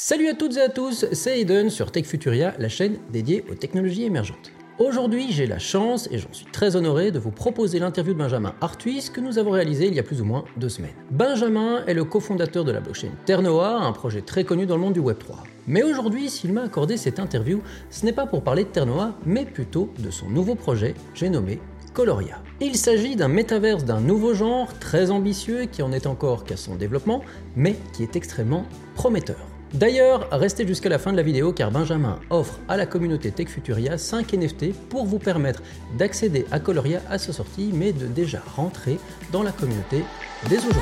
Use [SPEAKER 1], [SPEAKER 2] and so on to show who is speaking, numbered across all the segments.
[SPEAKER 1] Salut à toutes et à tous, c'est Aiden sur Tech Futuria, la chaîne dédiée aux technologies émergentes. Aujourd'hui, j'ai la chance, et j'en suis très honoré, de vous proposer l'interview de Benjamin Artuis que nous avons réalisé il y a plus ou moins deux semaines. Benjamin est le cofondateur de la blockchain Ternoa, un projet très connu dans le monde du Web3. Mais aujourd'hui, s'il m'a accordé cette interview, ce n'est pas pour parler de Ternoa, mais plutôt de son nouveau projet, j'ai nommé Coloria. Il s'agit d'un métaverse d'un nouveau genre, très ambitieux, qui en est encore qu'à son développement, mais qui est extrêmement prometteur. D'ailleurs, restez jusqu'à la fin de la vidéo car Benjamin offre à la communauté Tech Futuria 5 NFT pour vous permettre d'accéder à Coloria à sa sortie, mais de déjà rentrer dans la communauté dès aujourd'hui.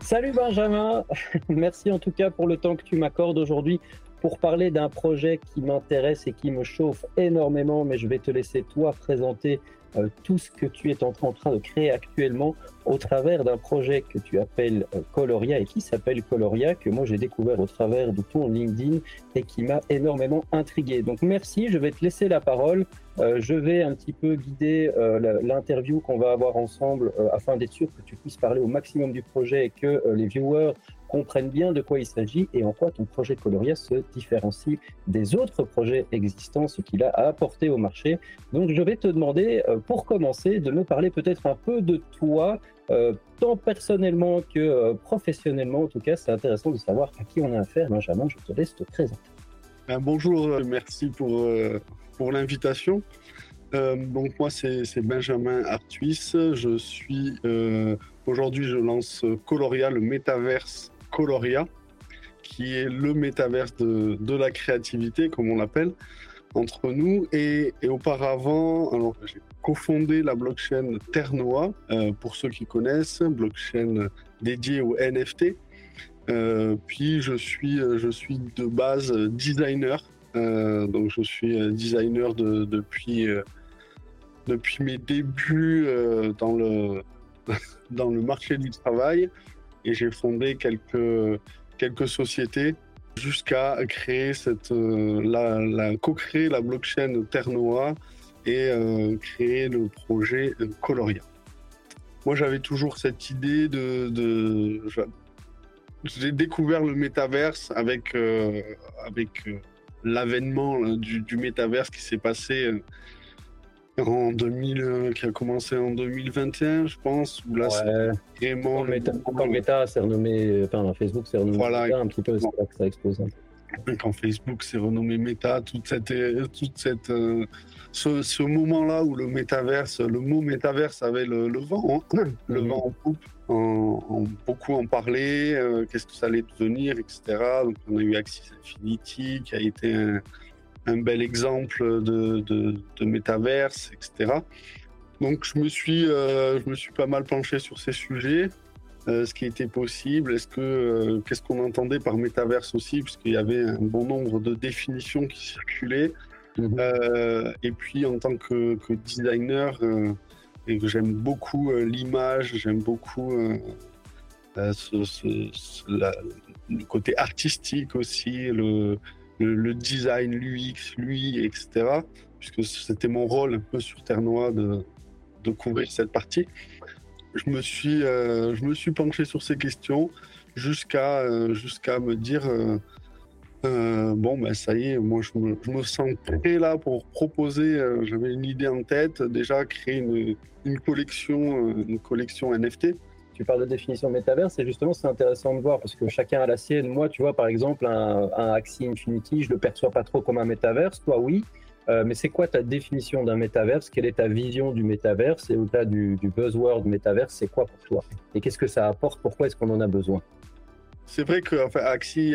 [SPEAKER 1] Salut Benjamin, merci en tout cas pour le temps que tu m'accordes aujourd'hui pour parler d'un projet qui m'intéresse et qui me chauffe énormément, mais je vais te laisser toi présenter euh, tout ce que tu es en train de créer actuellement au travers d'un projet que tu appelles euh, Coloria et qui s'appelle Coloria, que moi j'ai découvert au travers de ton LinkedIn et qui m'a énormément intrigué. Donc merci, je vais te laisser la parole. Euh, je vais un petit peu guider l'interview qu'on va avoir ensemble afin d'être sûr que tu puisses parler au maximum du projet et que les viewers comprennent bien de quoi il s'agit et en quoi ton projet Coloria se différencie des autres projets existants, ce qu'il a à apporter au marché. Donc je vais te demander, euh, pour commencer, de me parler peut-être un peu de toi, euh, tant personnellement que euh, professionnellement. En tout cas, c'est intéressant de savoir à qui on a affaire. Benjamin, je te laisse te présenter.
[SPEAKER 2] Ben, bonjour, merci pour, pour l'invitation. donc moi c'est Benjamin Artuis, je suis aujourd'hui je lance Coloria, le métaverse Coloria, qui est le métaverse de, la créativité, comme on l'appelle, entre nous. Et, auparavant, alors j'ai cofondé la blockchain Ternoa, euh, pour ceux qui connaissent, blockchain dédiée au NFT. Euh, puis je suis, je suis de base designer, euh, donc je suis designer depuis, depuis mes débuts dans, le, dans le marché du travail et j'ai fondé quelques, quelques sociétés jusqu'à créer cette, euh, la, co-créer la blockchain Ternoa et euh, créer le projet Coloria. Moi, j'avais toujours cette idée de, j'ai découvert le métaverse avec euh, avec l'avènement du, du métaverse qui s'est passé en 2000, euh, qui a commencé en 2021, je pense, où là,
[SPEAKER 1] c'est vraiment. Quand le méta, s'est renommé, enfin, Facebook s'est renommé voilà, un petit peu, c'est là que ça explose.
[SPEAKER 2] Quand Facebook s'est renommé Meta, toute cette, toute cette, euh, ce, moment-là où le métaverse, le mot métaverse avait le, vent, hein, le mhm. vent en poupe, en, beaucoup en parler, euh, qu'est-ce que ça allait devenir, etc. Donc on a eu Axis Infinity qui a été un, un bel exemple de, de, métaverse, etc. Donc je me suis, euh, je me suis pas mal penché sur ces sujets, euh, ce qui était possible, est-ce que euh, qu'est-ce qu'on entendait par métaverse aussi, puisqu'il y avait un bon nombre de définitions qui circulaient. Mhm. et puis en tant que, designer, et que j'aime beaucoup l'image, j'aime beaucoup le côté artistique aussi, le, le, design, l'UX, lui, etc. Puisque c'était mon rôle un peu sur Terre Noire de, de couvrir cette partie. Je me suis, euh, je me suis penché sur ces questions jusqu'à euh, me dire euh, bon ben ça y est, moi je me, je me sens prêt là pour proposer. J'avais une idée en tête, déjà créer une, une collection, une collection NFT
[SPEAKER 1] tu parles de définition métaverse et justement c'est intéressant de voir parce que chacun a la sienne. Moi, tu vois, par exemple, un, un Axie Infinity, je le perçois pas trop comme un métaverse. Toi, oui. Euh, mais c'est quoi ta définition d'un métaverse? Quelle est ta vision du métaverse? Et au-delà du, buzzword métaverse, c'est quoi pour toi? Et qu'est-ce que ça apporte? Pourquoi est-ce qu'on en a besoin?
[SPEAKER 2] C'est vrai que enfin, Axie,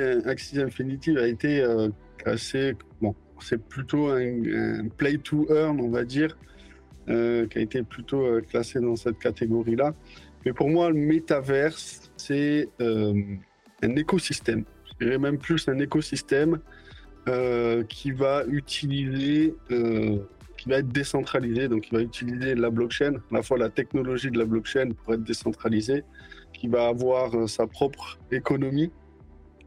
[SPEAKER 2] Infinity a été euh, assez. Bon, c'est plutôt un, play to earn, on va dire, euh, qui a été plutôt classé dans cette catégorie-là. Mais pour moi, le métaverse, c'est euh, un écosystème. Je dirais même plus un écosystème euh, qui va utiliser, euh, qui va être décentralisé, donc qui va utiliser la blockchain, à la fois la technologie de la blockchain pour être décentralisé, qui va avoir sa propre économie,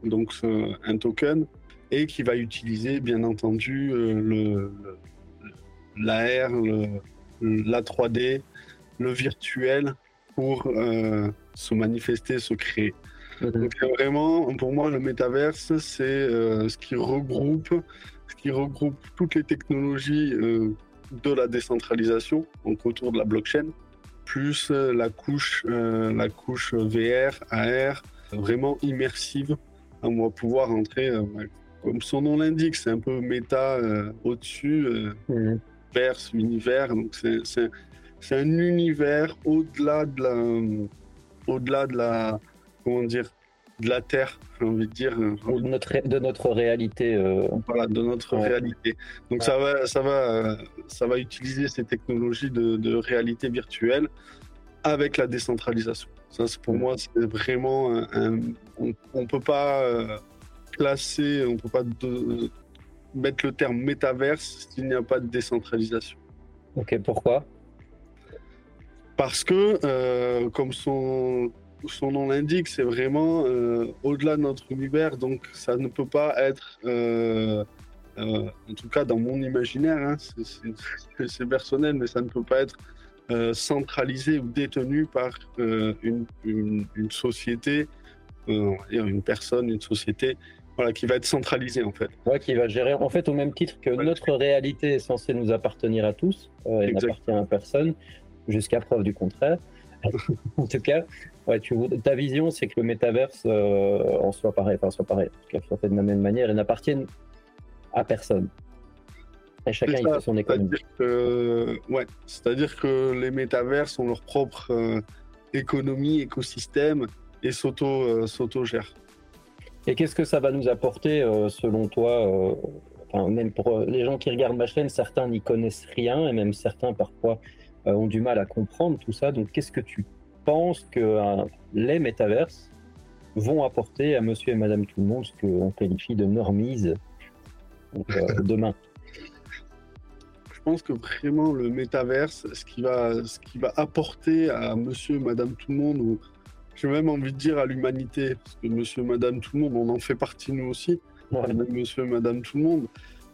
[SPEAKER 2] donc un token, et qui va utiliser bien entendu le, l'AR, la 3D, le virtuel pour se manifester, se créer. Donc vraiment, pour moi, le métaverse, c'est ce qui regroupe, ce qui regroupe toutes les technologies de la décentralisation, donc autour de la blockchain, plus la couche, la couche VR, AR, vraiment immersive. On va pouvoir entrer, comme son nom l'indique, c'est un peu méta au-dessus, mmh. verse, univers. Donc c'est un univers au-delà de la, au-delà de la, comment dire, de la Terre, j'ai envie de dire.
[SPEAKER 1] De notre, de notre réalité. Euh,
[SPEAKER 2] voilà, de notre réalité. Donc ça, va, ça, va, ça va utiliser ces technologies de, réalité virtuelle avec la décentralisation. Ça, pour moi, c'est vraiment un, on ne peut pas euh, classer, on ne peut pas mettre le terme métaverse s'il n'y a pas de décentralisation.
[SPEAKER 1] Ok, pourquoi?
[SPEAKER 2] Parce que, euh, comme son son nom l'indique, c'est vraiment euh, au-delà de notre univers, donc ça ne peut pas être, euh, en tout cas dans mon imaginaire, hein, c'est personnel, mais ça ne peut pas être centralisé ou détenu par une, société, une personne, une société, voilà, qui va être centralisée en fait.
[SPEAKER 1] Ouais, qui va gérer, en fait, au même titre que notre réalité est censée nous appartenir à tous, et n'appartient à personne, jusqu'à preuve du contraire. en tout cas, ouais, tu, ta vision, c'est que le métaverse euh, en soit pareil, enfin, soit pareil, qu'il soit fait de la même manière et n'appartienne à personne. Et chacun il fait son économie.
[SPEAKER 2] ouais, c'est-à-dire que les métaverses ont leur propre euh, économie, écosystème et euh, s'auto-gèrent.
[SPEAKER 1] et qu'est-ce que ça va nous apporter selon toi Même pour les gens qui regardent ma chaîne, certains n'y connaissent rien et même certains parfois ont du mal à comprendre tout ça. Donc qu'est-ce que tu pense que euh, les métaverses vont apporter à monsieur et madame tout le monde ce qu'on qualifie de normise euh, demain?
[SPEAKER 2] Je pense que vraiment le métaverse, ce qui va, ce qui va apporter à monsieur et madame tout le monde, ou j'ai même envie de dire à l'humanité, parce que monsieur et madame tout le monde, on en fait partie nous aussi, monsieur et madame tout le monde.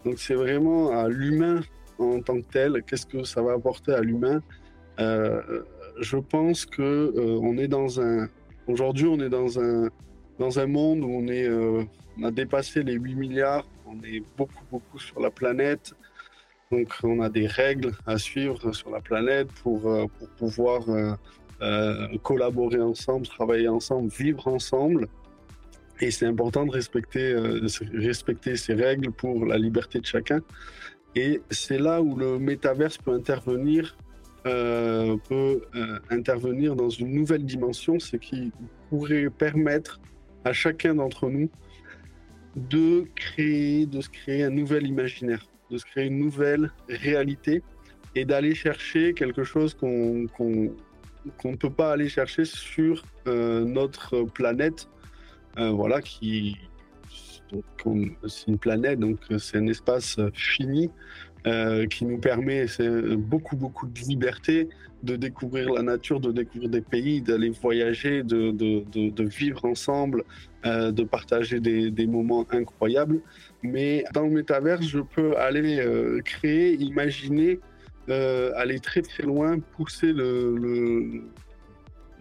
[SPEAKER 2] Donc c'est vraiment à l'humain en tant que tel, qu'est-ce que ça va apporter à l'humain euh, je pense que euh, on est dans un. Aujourd'hui, on est dans un dans un monde où on euh, a dépassé les 8 milliards. On est beaucoup beaucoup sur la planète. Donc, on a des règles à suivre sur la planète pour pour pouvoir collaborer ensemble, travailler ensemble, vivre ensemble. Et c'est important de respecter, respecter ces règles pour la liberté de chacun. Et c'est là où le métaverse peut intervenir euh, peut euh, intervenir dans une nouvelle dimension, ce qui pourrait permettre à chacun d'entre nous de créer, de se créer un nouvel imaginaire, de se créer une nouvelle réalité et d'aller chercher quelque chose qu'on ne peut pas aller chercher sur euh, notre planète, voilà, qui c'est une planète, donc c'est un espace fini euh, qui nous permet beaucoup, beaucoup de liberté, de découvrir la nature, de découvrir des pays, d'aller voyager, de, vivre ensemble, euh, de partager des, moments incroyables. Mais dans le métaverse, je peux aller euh, créer, imaginer, aller très très loin, pousser le,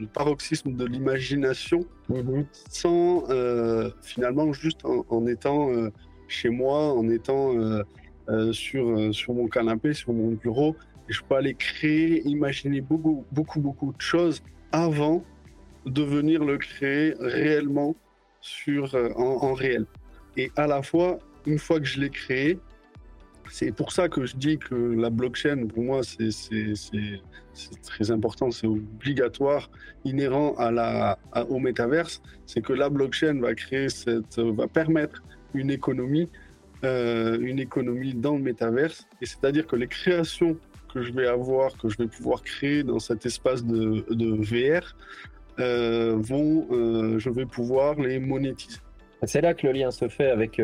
[SPEAKER 2] paroxysme de l'imagination mm-hmm. sans finalement juste en, en étant chez moi, en étant euh, sur, euh, sur mon canapé, sur mon bureau. Et je peux aller créer, imaginer beaucoup, beaucoup, beaucoup de choses avant de venir le créer réellement sur, euh, en, réel. Et à la fois, une fois que je l'ai créé, c'est pour ça que je dis que la blockchain, pour moi, c'est très important, c'est obligatoire, inhérent au métaverse. C'est que la blockchain va créer va permettre une économie euh, une économie dans le métaverse. Et c'est-à-dire que les créations que je vais avoir, que je vais pouvoir créer dans cet espace de, VR, euh, vont, euh, je vais pouvoir les monétiser.
[SPEAKER 1] C'est là que le lien se fait avec,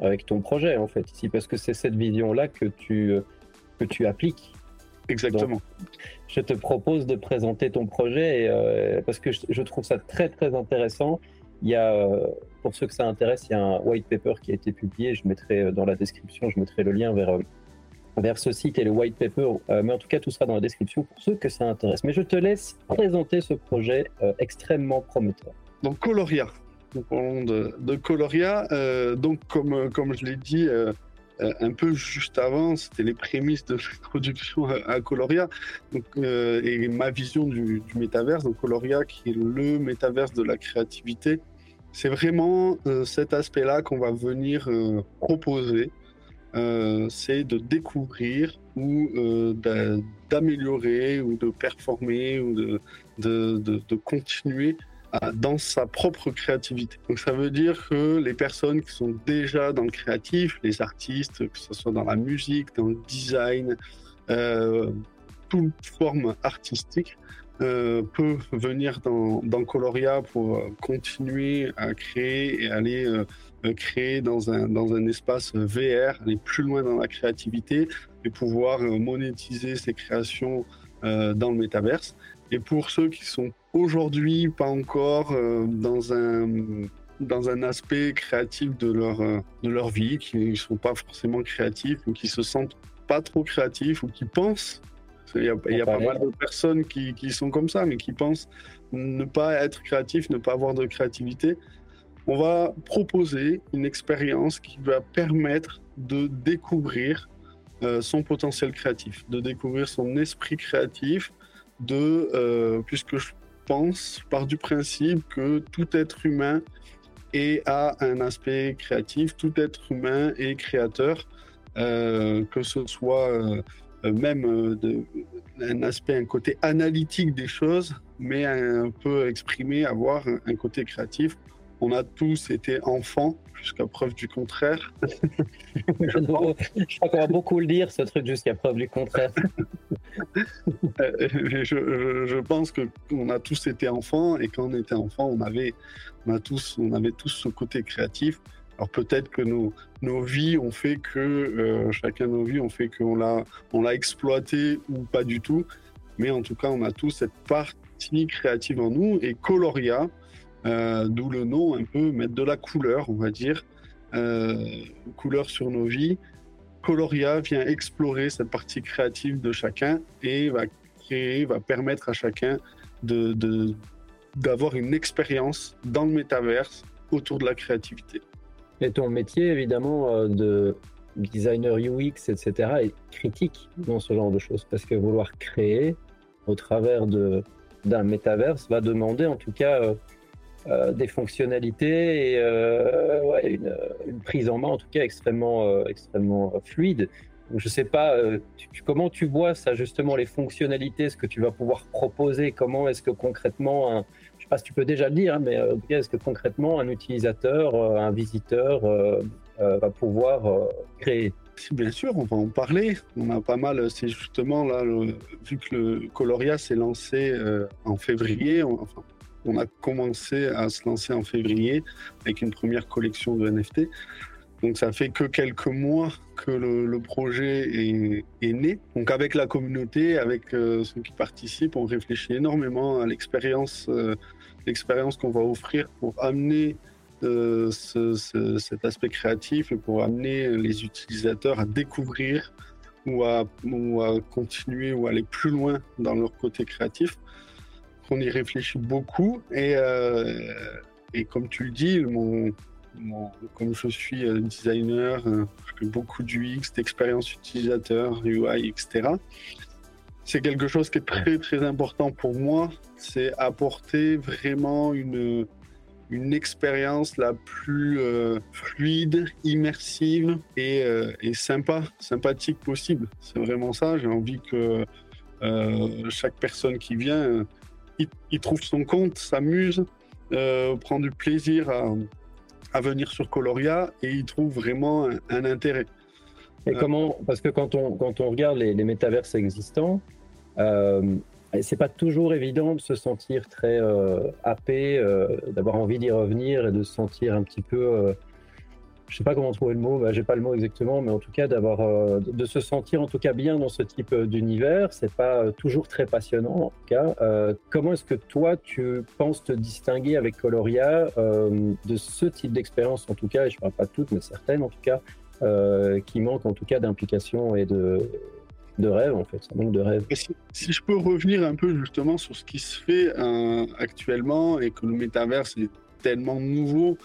[SPEAKER 1] avec ton projet, en fait, ici, parce que c'est cette vision-là que tu, que tu appliques.
[SPEAKER 2] Exactement.
[SPEAKER 1] je te propose de présenter ton projet parce que je, trouve ça très, très intéressant. Il y a pour ceux que ça intéresse, il y a un white paper qui a été publié. Je mettrai euh, dans la description, je mettrai le lien vers, euh, vers ce site et le white paper, mais en tout cas tout sera dans la description pour ceux que ça intéresse. Mais je te laisse présenter ce projet extrêmement prometteur.
[SPEAKER 2] Donc Coloria, nous parlons de, Coloria. donc comme, comme je l'ai dit, euh, un peu juste avant, c'était les prémices de l'introduction à, Coloria donc, euh, et ma vision du, métaverse. Donc Coloria, qui est le métaverse de la créativité, c'est vraiment euh, cet aspect-là qu'on va venir proposer. c'est de découvrir ou d'améliorer ou de performer ou de, de continuer dans sa propre créativité. Donc ça veut dire que les personnes qui sont déjà dans le créatif, les artistes, que ce soit dans la musique, dans le design, euh, toute forme artistique, euh, peut venir dans, Coloria pour continuer à créer et aller euh, créer dans un, dans un espace VR, aller plus loin dans la créativité et pouvoir monétiser ses créations dans le métaverse. Et pour ceux qui sont aujourd'hui pas encore euh, dans un dans un aspect créatif de leur euh, de leur vie, qui ne sont pas forcément créatifs ou qui se sentent pas trop créatifs ou qui pensent. Il y a, il y a pas mal de personnes qui, qui, sont comme ça, mais qui pensent ne pas être créatifs, ne pas avoir de créativité. On va proposer une expérience qui va permettre de découvrir euh, son potentiel créatif, de découvrir son esprit créatif, de, euh, puisque je pense, par du principe que tout être humain est, a un aspect créatif, tout être humain est créateur, euh, que ce soit euh, même un aspect, un côté analytique des choses, mais un, peu exprimé, avoir un côté créatif on a tous été enfants, jusqu'à preuve du contraire.
[SPEAKER 1] je, crois qu'on va beaucoup le dire, ce truc jusqu'à preuve du contraire.
[SPEAKER 2] Euh, je, pense qu'on a tous été enfants et quand on était enfant, on avait, on a tous, on avait tous ce côté créatif. Alors peut-être que nos, nos vies ont fait que, euh, chacun de nos vies ont fait qu'on l'a, on l'a exploité ou pas du tout. Mais en tout cas, on a tous cette partie créative en nous. Et Coloria, euh, d'où le nom un peu, mettre de la couleur, on va dire, euh, couleur sur nos vies. Coloria vient explorer cette partie créative de chacun et va créer, va permettre à chacun de, d'avoir une expérience dans le métaverse autour de la créativité.
[SPEAKER 1] Et ton métier, évidemment, euh, de designer UX, etc., est critique dans ce genre de choses, parce que vouloir créer au travers de, d'un métaverse va demander en tout cas euh, des fonctionnalités et euh, une, prise en main en tout cas extrêmement, euh, extrêmement fluide. je ne sais pas comment tu vois ça justement les fonctionnalités, ce que tu vas pouvoir proposer, comment est-ce que concrètement, je ne sais pas si tu peux déjà le dire, hein, mais est-ce que concrètement un utilisateur, un visiteur va pouvoir créer?
[SPEAKER 2] Bien sûr, on va en parler. On a pas mal. C'est justement là, vu que le Coloria s'est lancé en février, enfin on a commencé à se lancer en février avec une première collection de NFT. Donc ça fait que quelques mois que le, projet est, né. Donc avec la communauté, avec euh, ceux qui participent, on réfléchit énormément à l'expérience, euh, l'expérience qu'on va offrir pour amener euh, cet aspect créatif et pour amener les utilisateurs à découvrir ou à, ou à continuer ou aller plus loin dans leur côté créatif on y réfléchit beaucoup. Et, euh, et comme tu le dis, mon, comme je suis designer, euh, je fais beaucoup d'UX, d'expérience utilisateur, UI, etc. C'est quelque chose qui est très très important pour moi, c'est apporter vraiment une, une expérience la plus euh, fluide, immersive et, et, sympa, sympathique possible. C'est vraiment ça. J'ai envie que chaque personne qui vient il, trouve son compte, s'amuse, euh, prend du plaisir à, venir sur Coloria et il trouve vraiment un, intérêt.
[SPEAKER 1] Et euh, comment Parce que quand on, quand on regarde les, les métaverses existants, euh, c'est pas toujours évident de se sentir très euh, happé, euh, d'avoir envie d'y revenir et de se sentir un petit peu je sais pas comment trouver le mot, bah, j'ai pas le mot exactement, mais en tout cas d'avoir, euh, de se sentir en tout cas bien dans ce type euh, d'univers, c'est pas euh, toujours très passionnant en tout cas. comment est-ce que toi tu penses te distinguer avec Coloria de ce type d'expérience en tout cas, et je parle pas de toutes, mais certaines en tout cas, qui manque en tout cas d'implication et de, de rêve en fait, manque de rêve.
[SPEAKER 2] Si, je peux revenir un peu justement sur ce qui se fait actuellement et que le métaverse est tellement nouveau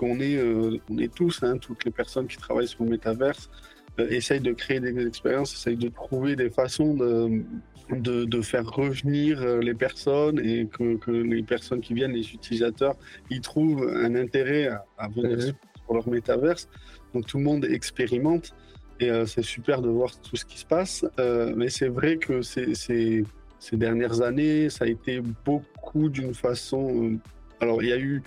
[SPEAKER 2] qu'on est, on est tous, hein, toutes les personnes qui travaillent sur le métaverse, essayent de créer des expériences, essayent de trouver des façons de, de, faire revenir euh, les personnes et que, les personnes qui viennent, les utilisateurs, ils trouvent un intérêt à, venir sur leur métaverse. Donc tout le monde expérimente et euh, c'est super de voir tout ce qui se passe. Euh, mais c'est vrai que ces dernières années, ça a été beaucoup d'une façon. alors il y a eu,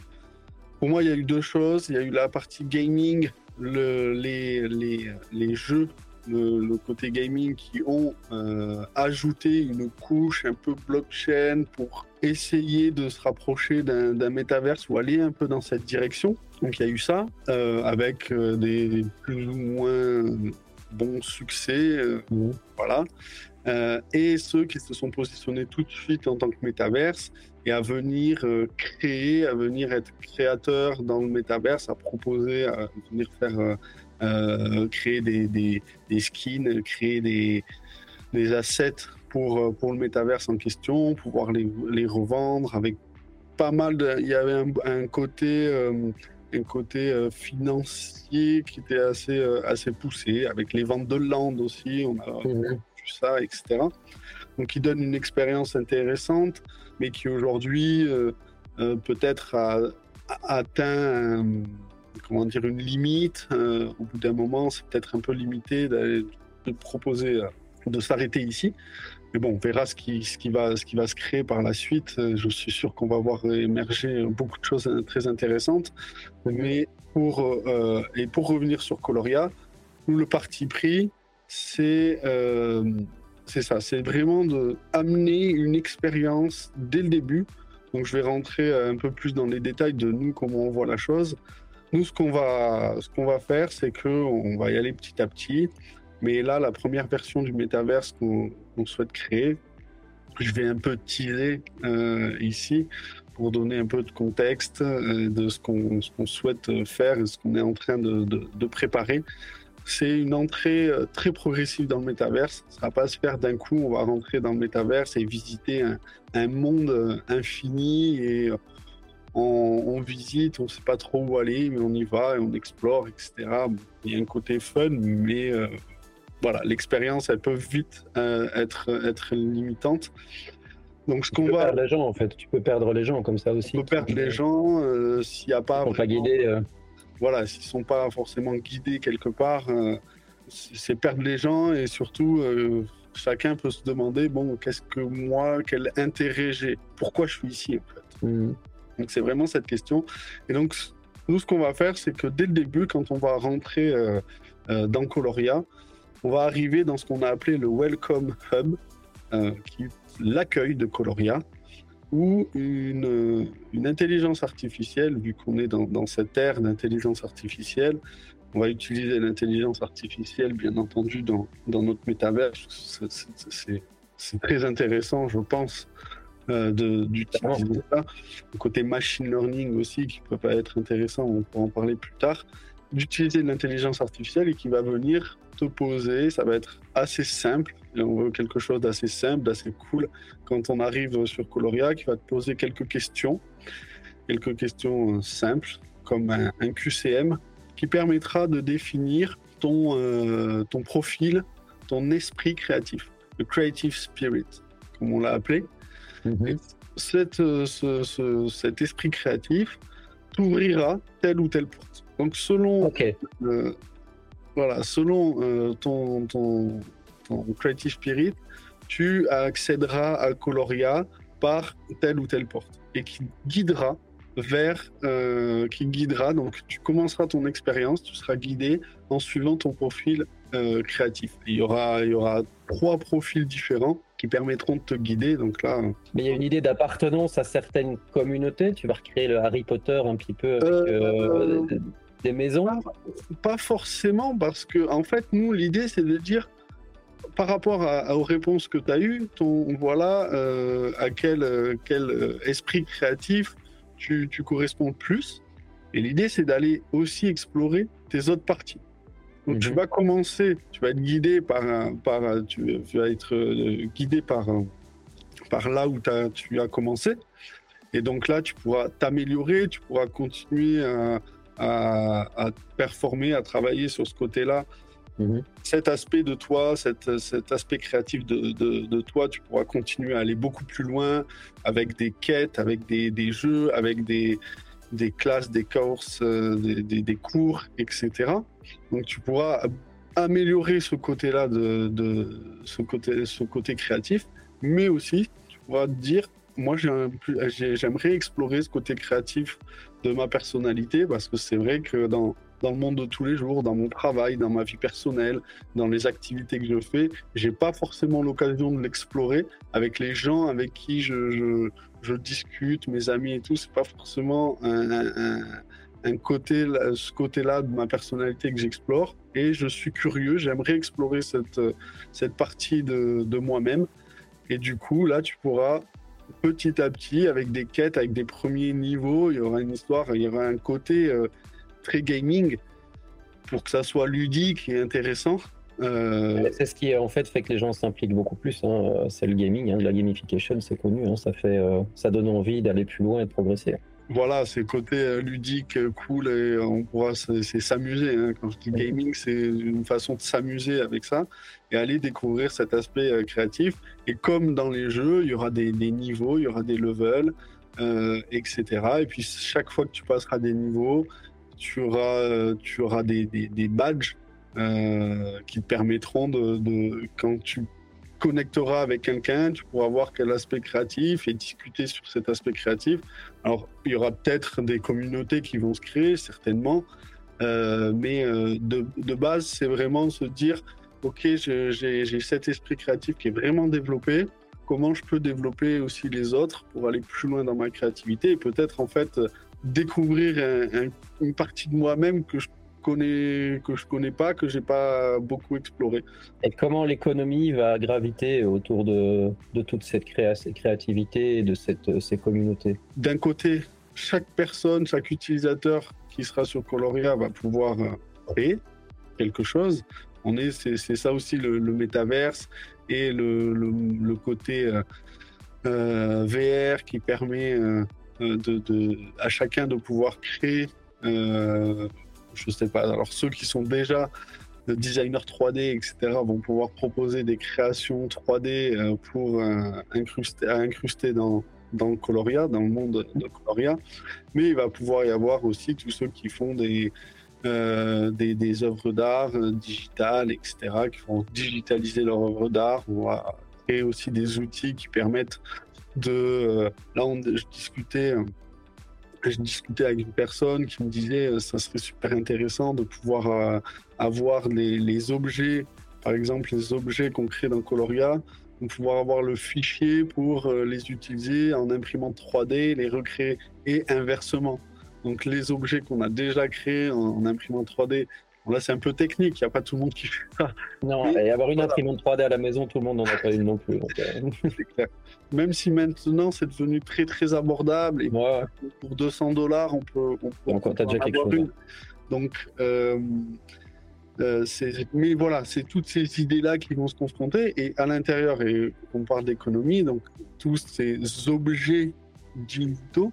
[SPEAKER 2] pour moi, il y a eu deux choses. Il y a eu la partie gaming, le, les, les, les jeux le, côté gaming qui ont euh, ajouté une couche un peu blockchain pour essayer de se rapprocher d'un métaverse ou aller un peu dans cette direction. Donc il y a eu ça, euh, avec euh, des plus ou moins bons succès. Mmh. Voilà. et ceux qui se sont positionnés tout de suite en tant que métaverse et à venir créer, à venir être créateur dans le métaverse, à proposer, à venir faire euh, créer des, des, skins, créer des, des assets pour, euh, pour le métaverse en question, pouvoir les, les revendre avec pas mal de. Il y avait un, côté. Euh, un côté financier qui était assez, assez poussé, avec les ventes de land aussi, on a mhm. vu ça, etc. Donc qui donne une expérience intéressante, mais qui aujourd'hui peut-être a, a, atteint comment dire, une limite. Euh, au bout d'un moment, c'est peut-être un peu limité de proposer euh, de s'arrêter ici. Mais bon, on verra ce qui, va, se créer par la suite. Euh, je suis sûr qu'on va voir émerger beaucoup de choses très intéressantes. Mais pour, et pour revenir sur Coloria, nous, le parti pris, c'est c'est ça, c'est vraiment d'amener une expérience dès le début. Donc je vais rentrer un peu plus dans les détails de nous, comment on voit la chose. Nous, ce qu'on va, ce qu'on va faire, c'est qu'on va y aller petit à petit. Mais là, la première version du métaverse qu'on souhaite créer, je vais un peu teaser euh, ici pour donner un peu de contexte euh, de ce qu'on souhaite faire et ce qu'on est en train de, préparer. C'est une entrée euh, très progressive dans le métaverse. Ça va pas se faire d'un coup. On va rentrer dans le métaverse et visiter un, monde infini et on, visite, on ne sait pas trop où aller, mais on y va et on explore, etc. Il y a un côté fun, mais euh, voilà, l'expérience, elle peut vite euh, être, être limitante.
[SPEAKER 1] Donc, ce qu'on va. Perdre les gens, en fait. Tu peux perdre les gens comme ça aussi.
[SPEAKER 2] Tu peux perdre les gens euh, s'il n'y a pas.
[SPEAKER 1] Ils pas guidés.
[SPEAKER 2] Voilà, s'ils ne sont pas forcément guidés quelque part, c'est perdre les gens et surtout chacun peut se demander bon, qu'est-ce que moi, quel intérêt j'ai? Pourquoi je suis ici en fait? Mmh. Donc c'est vraiment cette question. Et donc nous, ce qu'on va faire, c'est que dès le début, quand on va rentrer euh, euh, dans Coloria, on va arriver dans ce qu'on a appelé le Welcome Hub, euh, qui est l'accueil de Coloria, où une, une intelligence artificielle, vu qu'on est dans, dans, cette ère d'intelligence artificielle, on va utiliser l'intelligence artificielle, bien entendu, dans, dans notre métaverse. C'est très intéressant, je pense, euh, d'utiliser ça. Le côté machine learning aussi, qui peut pas être intéressant, on pourra en parler plus tard. D'utiliser l'intelligence artificielle et qui va venir poser, ça va être assez simple. on veut quelque chose d'assez simple, d'assez cool. Quand on arrive sur Coloria, qui va te poser quelques questions, quelques questions euh, simples, comme un, QCM, qui permettra de définir ton, euh, ton profil, ton esprit créatif, le creative spirit, comme on l'a appelé. Mhm. Euh, cet esprit créatif t'ouvrira telle ou telle porte. Donc selon, euh, voilà, selon euh, ton, ton, creative spirit, tu accéderas à Coloria par telle ou telle porte et qui guidera vers, qui guidera. Donc tu commenceras ton expérience, tu seras guidé en suivant ton profil créatif. Il y aura, il y aura trois profils différents qui permettront de te guider. Donc là.
[SPEAKER 1] Mais il y a une idée d'appartenance à certaines communautés. Tu vas recréer le Harry Potter un petit peu avec euh, euh, des maisons?
[SPEAKER 2] Pas, forcément, parce que en fait, nous, l'idée, c'est de dire par rapport à, aux réponses que tu as eues, ton, voilà euh, à quel, quel esprit créatif tu, tu corresponds plus. Et l'idée, c'est d'aller aussi explorer tes autres parties. Donc tu mhm. vas commencer, tu vas être guidé par, par tu, vas être euh, guidé par, par là où as, tu as commencé. Et donc là, tu pourras t'améliorer, tu pourras continuer à, à, performer, à travailler sur ce côté-là. Mhm. Cet aspect de toi, cet, cet aspect créatif de, de, toi, tu pourras continuer à aller beaucoup plus loin avec des quêtes, avec des, des jeux, avec des, des classes, des courses, euh, des, des, cours, etc. Donc tu pourras améliorer ce côté-là de, de, ce côté, ce côté créatif, mais aussi tu pourras te dire moi, j'aimerais explorer ce côté créatif de ma personnalité parce que c'est vrai que dans, dans le monde de tous les jours, dans mon travail, dans ma vie personnelle, dans les activités que je fais, j'ai pas forcément l'occasion de l'explorer avec les gens avec qui je, je, discute, mes amis et tout. C'est pas forcément un, un, un côté, ce côté-là de ma personnalité que j'explore. Et je suis curieux, j'aimerais explorer cette, cette partie de, de moi-même. Et du coup, là, tu pourras petit à petit, avec des quêtes, avec des premiers niveaux, il y aura une histoire, il y aura un côté euh, très gaming pour que ça soit ludique et intéressant.
[SPEAKER 1] Euh, c'est ce qui en fait fait que les gens s'impliquent beaucoup plus. Hein. C'est le gaming, hein. la gamification, c'est connu. Hein. Ça fait, euh, ça donne envie d'aller plus loin et de progresser
[SPEAKER 2] voilà, c'est côté euh, ludique, euh, cool, et on pourra s'amuser. Hein. Quand je dis gaming, c'est une façon de s'amuser avec ça et aller découvrir cet aspect euh, créatif. Et comme dans les jeux, il y aura des, niveaux, il y aura des levels, etc. Et puis chaque fois que tu passeras des niveaux, tu auras, tu auras des, badges qui te permettront de, de, quand tu connecteras avec quelqu'un, tu pourras voir quel aspect créatif et discuter sur cet aspect créatif. Alors, il y aura peut-être des communautés qui vont se créer, certainement, euh, mais euh, de, base, c'est vraiment se dire, OK, j'ai cet esprit créatif qui est vraiment développé, comment je peux développer aussi les autres pour aller plus loin dans ma créativité et peut-être en fait découvrir une partie de moi-même que je connais, que je connais pas, que j'ai pas beaucoup exploré.
[SPEAKER 1] Et comment l'économie va graviter autour de, de toute cette créativité et de cette, ces communautés?
[SPEAKER 2] D'un côté, chaque personne, chaque utilisateur qui sera sur Coloria va pouvoir euh, créer quelque chose. On est, c'est, ça aussi le, métaverse et le, le, côté euh, euh VR qui permet euh, de, de, à chacun de pouvoir créer euh, je sais pas. Alors ceux qui sont déjà designers 3D, etc., vont pouvoir proposer des créations 3D euh, pour euh, incruster, incruster dans, Coloria, dans le monde de Coloria. Mais il va pouvoir y avoir aussi tous ceux qui font des, euh, œuvres d'art digitales, etc., qui vont digitaliser leurs œuvres d'art. On va créer aussi des outils qui permettent de... là, on, je discutais je discutais avec une personne qui me disait que euh, ça serait super intéressant de pouvoir euh, avoir les, objets, par exemple les objets qu'on crée dans Coloria, de pouvoir avoir le fichier pour euh, les utiliser en imprimante 3D, les recréer et inversement. Donc les objets qu'on a déjà créés en, en imprimante 3D, là c'est un peu technique, il n'y a pas tout le monde qui fait ça.
[SPEAKER 1] Non, et avoir une imprimante 3D à la maison, tout le monde n'en a pas une non plus.
[SPEAKER 2] c'est clair même si maintenant c'est devenu très très abordable et pour 200 dollars on peut,
[SPEAKER 1] on peut, déjà quelque chose, une.
[SPEAKER 2] Donc, euh, euh, mais voilà, c'est toutes ces idées-là qui vont se confronter et à l'intérieur, et on parle d'économie, donc tous ces objets digitaux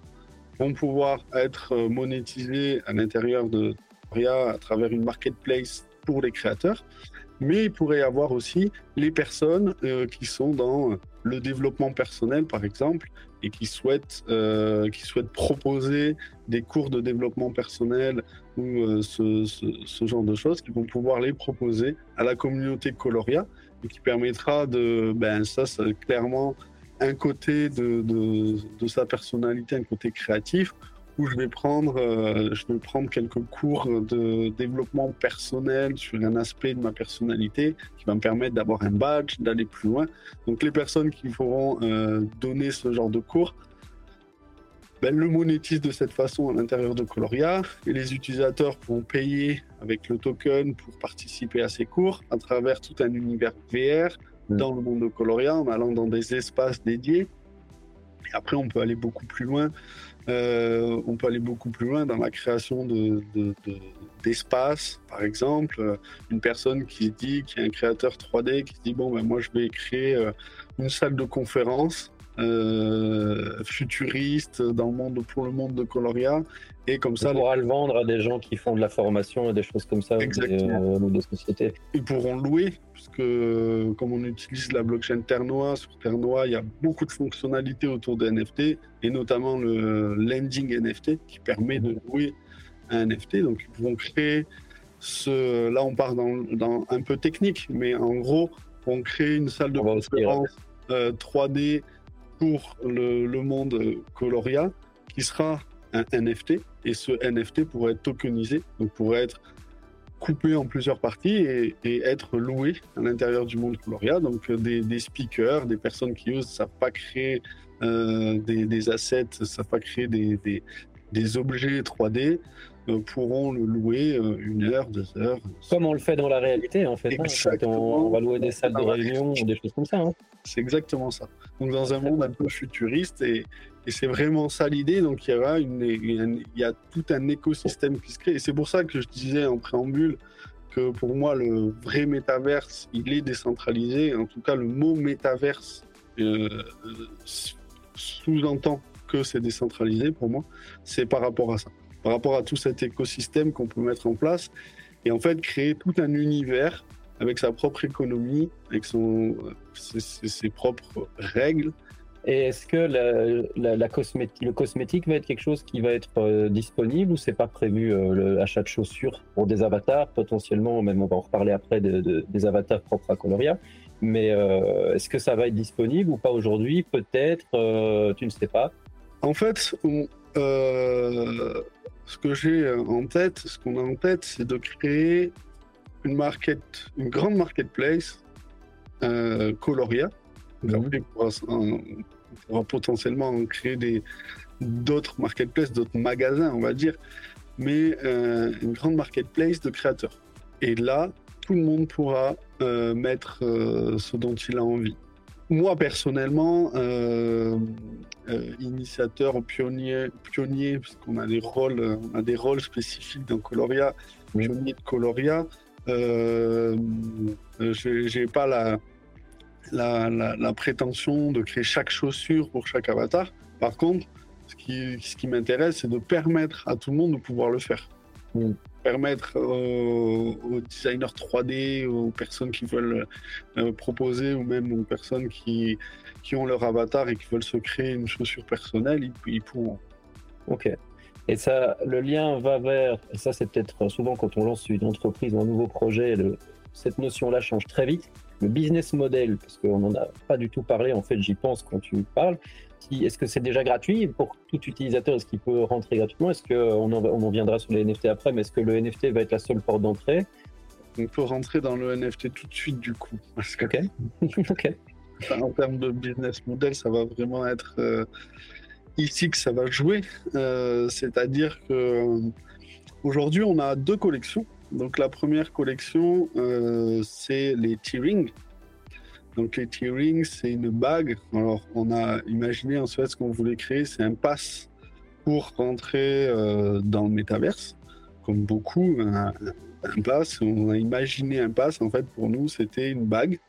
[SPEAKER 2] vont pouvoir être monétisés à l'intérieur de à travers une marketplace pour les créateurs mais il pourrait y avoir aussi les personnes euh, qui sont dans le développement personnel, par exemple, et qui souhaitent, euh, qui souhaitent proposer des cours de développement personnel ou euh, ce, genre de choses, qui vont pouvoir les proposer à la communauté Coloria, et qui permettra de, ben ça, c'est clairement un côté de, de sa personnalité, un côté créatif, où je vais prendre, euh, je vais prendre quelques cours de développement personnel sur un aspect de ma personnalité qui va me permettre d'avoir un badge, d'aller plus loin. Donc les personnes qui pourront euh, donner ce genre de cours ben, le monétisent de cette façon à l'intérieur de Coloria et les utilisateurs pourront payer avec le token pour participer à ces cours à travers tout un univers VR mm. dans le monde de Coloria en allant dans des espaces dédiés après, on peut aller beaucoup plus loin. Euh, on peut aller beaucoup plus loin dans la création de, d'espace, par exemple. Une personne qui dit, qui est un créateur 3D, qui dit bon ben moi je vais créer euh, une salle de conférence euh, futuriste dans le monde pour le monde de Coloria. Et comme ça
[SPEAKER 1] on pourra le vendre à des gens qui font de la formation et des choses comme ça
[SPEAKER 2] Exactement.
[SPEAKER 1] ou des, des, sociétés.
[SPEAKER 2] Ils pourront louer puisque comme on utilise la blockchain Ternois sur Ternois il y a beaucoup de fonctionnalités autour des NFT et notamment le lending NFT qui permet de louer un NFT donc ils pourront créer ce là on part dans, dans un peu technique mais en gros on crée une salle de conférence euh, 3D pour le, monde Coloria, qui sera un NFT. Et ce NFT pourrait être tokenisé, donc pourrait être coupé en plusieurs parties et, être loué à l'intérieur du monde Coloria. Donc des, des, speakers, des personnes qui osent, savent pas créer euh, des, assets, savent pas créer des, des objets 3D, euh, pourront le louer euh, une heure, deux heures.
[SPEAKER 1] Comme on le fait dans la réalité, en fait. Hein, on, on, va louer des salles de réunion ou des choses comme ça. Hein.
[SPEAKER 2] C'est exactement ça. Donc, dans un monde un peu futuriste, et, et c'est vraiment ça l'idée. Donc, il y, aura une, une, il y a tout un écosystème qui se crée. Et c'est pour ça que je disais en préambule que pour moi, le vrai métaverse, il est décentralisé. En tout cas, le mot métaverse euh, sous-entend que c'est décentralisé pour moi. C'est par rapport à ça par rapport à tout cet écosystème qu'on peut mettre en place et en fait créer tout un univers avec sa propre économie, avec son, ses, ses propres règles.
[SPEAKER 1] Et est-ce que la, la, la cosmétique, le cosmétique va être quelque chose qui va être euh, disponible ou c'est pas prévu euh, l'achat de chaussures pour des avatars? Potentiellement, même on va en reparler après de, de, des avatars propres à Coloria. Mais euh, est-ce que ça va être disponible ou pas aujourd'hui? Peut-être, euh, tu ne sais pas.
[SPEAKER 2] En fait, on, euh, ce que j'ai en tête, ce qu'on a en tête, c'est de créer une market, une grande marketplace euh, Coloria. Mmh. Après, on, pourra, on pourra, potentiellement en créer des d'autres marketplaces, d'autres magasins, on va dire, mais euh, une grande marketplace de créateurs. Et là, tout le monde pourra mettre ce dont il a envie. Moi, personnellement, euh, initiateur, pionnier, pionnier parce qu'on a des rôles, on a des rôles spécifiques dans Coloria, oui. pionnier de Coloria. Euh, j'ai pas la, la, la, la, prétention de créer chaque chaussure pour chaque avatar. Par contre, ce qui, ce qui m'intéresse, c'est de permettre à tout le monde de pouvoir le faire. Permettre aux, designers 3D, aux personnes qui veulent euh, proposer, ou même aux personnes qui, qui ont leur avatar et qui veulent se créer une chaussure personnelle, ils, ils pourront.
[SPEAKER 1] Ok. Et ça, le lien va vers, et ça c'est peut-être souvent quand on lance une entreprise ou un nouveau projet, cette notion-là change très vite. Le business model, parce qu'on n'en a pas du tout parlé, en fait j'y pense quand tu parles. Est-ce que c'est déjà gratuit pour tout utilisateur? Est-ce qu'il peut rentrer gratuitement? Est-ce qu'on en, on en viendra sur les NFT après, mais est-ce que le NFT va être la seule porte d'entrée?
[SPEAKER 2] On peut rentrer dans le NFT tout de suite du coup. Parce que...
[SPEAKER 1] Ok. ok.
[SPEAKER 2] En termes de business model, ça va vraiment être... Euh ici que ça va jouer. Euh, C'est-à-dire que euh, aujourd'hui, on a deux collections. Donc la première collection, euh, c'est les T-Rings. Donc les T-Rings, c'est une bague. Alors on a imaginé en fait ce qu'on voulait créer, c'est un pass pour rentrer euh, dans le métaverse. Comme beaucoup, un, pass. On a imaginé un pass. En fait, pour nous, c'était une bague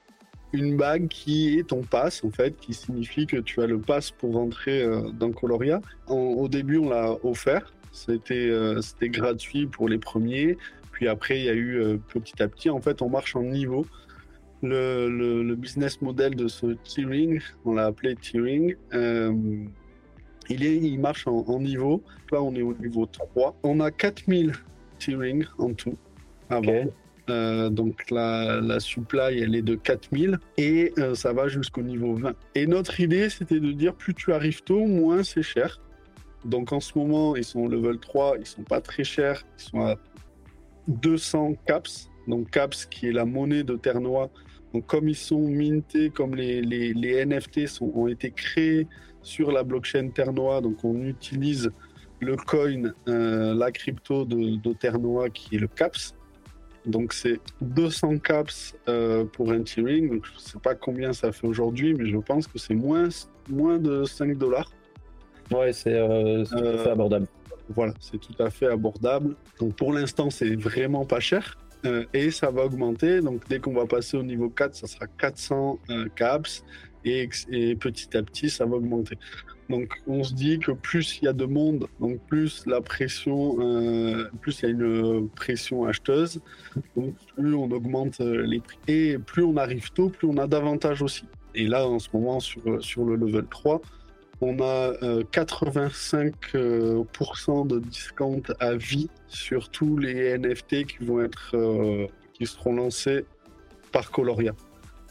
[SPEAKER 2] une bague qui est ton pass, en fait, qui signifie que tu as le pass pour rentrer euh, dans Coloria. Au début, on l'a offert. C'était euh, gratuit pour les premiers. Puis après, il y a eu euh, petit à petit, en fait, on marche en niveau. Le, le, le business model de ce T-Ring, on l'a appelé T-Ring, euh, il, il marche en, en, niveau. Là, on est au niveau 3. On a 4000 T-Ring en tout. Avant. Okay. Euh, donc la, la, supply, elle est de 4000 et euh, ça va jusqu'au niveau 20. Et notre idée, c'était de dire plus tu arrives tôt, moins c'est cher. Donc en ce moment, ils sont level 3, ils sont pas très chers, ils sont à 200 caps. Donc caps qui est la monnaie de Ternois. Donc comme ils sont mintés, comme les, les, les NFT sont, ont été créés sur la blockchain Ternois, donc on utilise le coin, euh, la crypto de, de Ternois qui est le caps. Donc c'est 200 caps euh, pour un T-Ring. Je ne sais pas combien ça fait aujourd'hui, mais je pense que c'est moins moins de 5 dollars.
[SPEAKER 1] Ouais, c'est abordable.
[SPEAKER 2] Voilà, c'est tout à fait abordable. Donc pour l'instant, c'est vraiment pas cher. Et ça va augmenter. Donc dès qu'on va passer au niveau 4, ça sera 400 caps. Et, et, petit à petit, ça va augmenter. Donc on se dit que plus il y a de monde, donc plus la pression, euh, plus il y a une pression acheteuse, plus on augmente euh, les prix. Et plus on arrive tôt, plus on a d'avantages aussi. Et là, en ce moment, sur, sur le level 3, on a 85% euh, de discount à vie sur tous les NFT qui vont être, qui seront lancés par Coloria.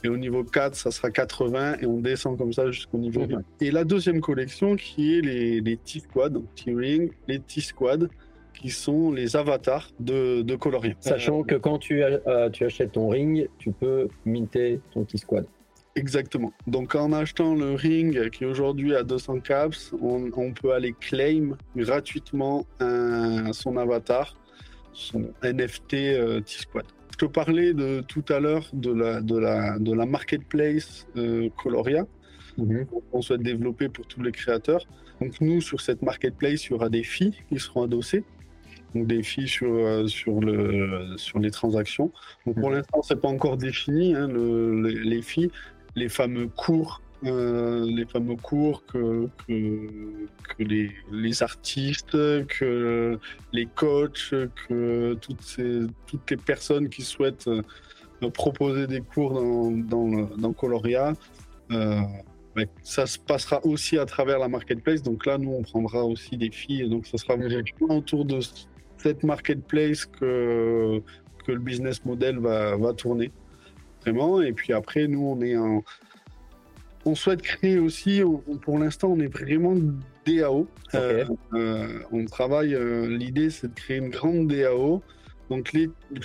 [SPEAKER 2] Et au niveau 4, ça sera 80 et on descend comme ça jusqu'au niveau 20. Et la deuxième collection qui est les, les T-Squad, T-Ring, les T-Squad, qui sont les avatars de, de Coloria.
[SPEAKER 1] Sachant que quand tu, euh, tu achètes ton ring, tu peux minter ton T-Squad.
[SPEAKER 2] Exactement. Donc en achetant le ring qui est aujourd'hui à 200 caps, on, on, peut aller claim gratuitement un, son avatar, son NFT euh, T-Squad te parlais de, tout à l'heure de la, de, la, de la marketplace euh, Coloria mhm. qu'on souhaite développer pour tous les créateurs. Donc nous, sur cette marketplace, il y aura des filles qui seront adossées. Donc des filles sur, euh, sur, le, sur les transactions. Donc pour mhm. l'instant, c'est pas encore défini, hein, le, les, les, filles, les fameux cours euh, les fameux cours que, que, les, les, artistes, que les coachs, que toutes, ces, toutes les personnes qui souhaitent euh, proposer des cours dans, dans, dans Coloria. Euh, ça se passera aussi à travers la marketplace. Donc là, nous, on prendra aussi des filles. Donc ça sera autour de cette marketplace que, que le business model va, va tourner. Vraiment. Et puis après, nous, on est en on souhaite créer aussi, pour l'instant, on est vraiment DAO. Euh, euh, on travaille, euh, l'idée c'est de créer une grande DAO. Donc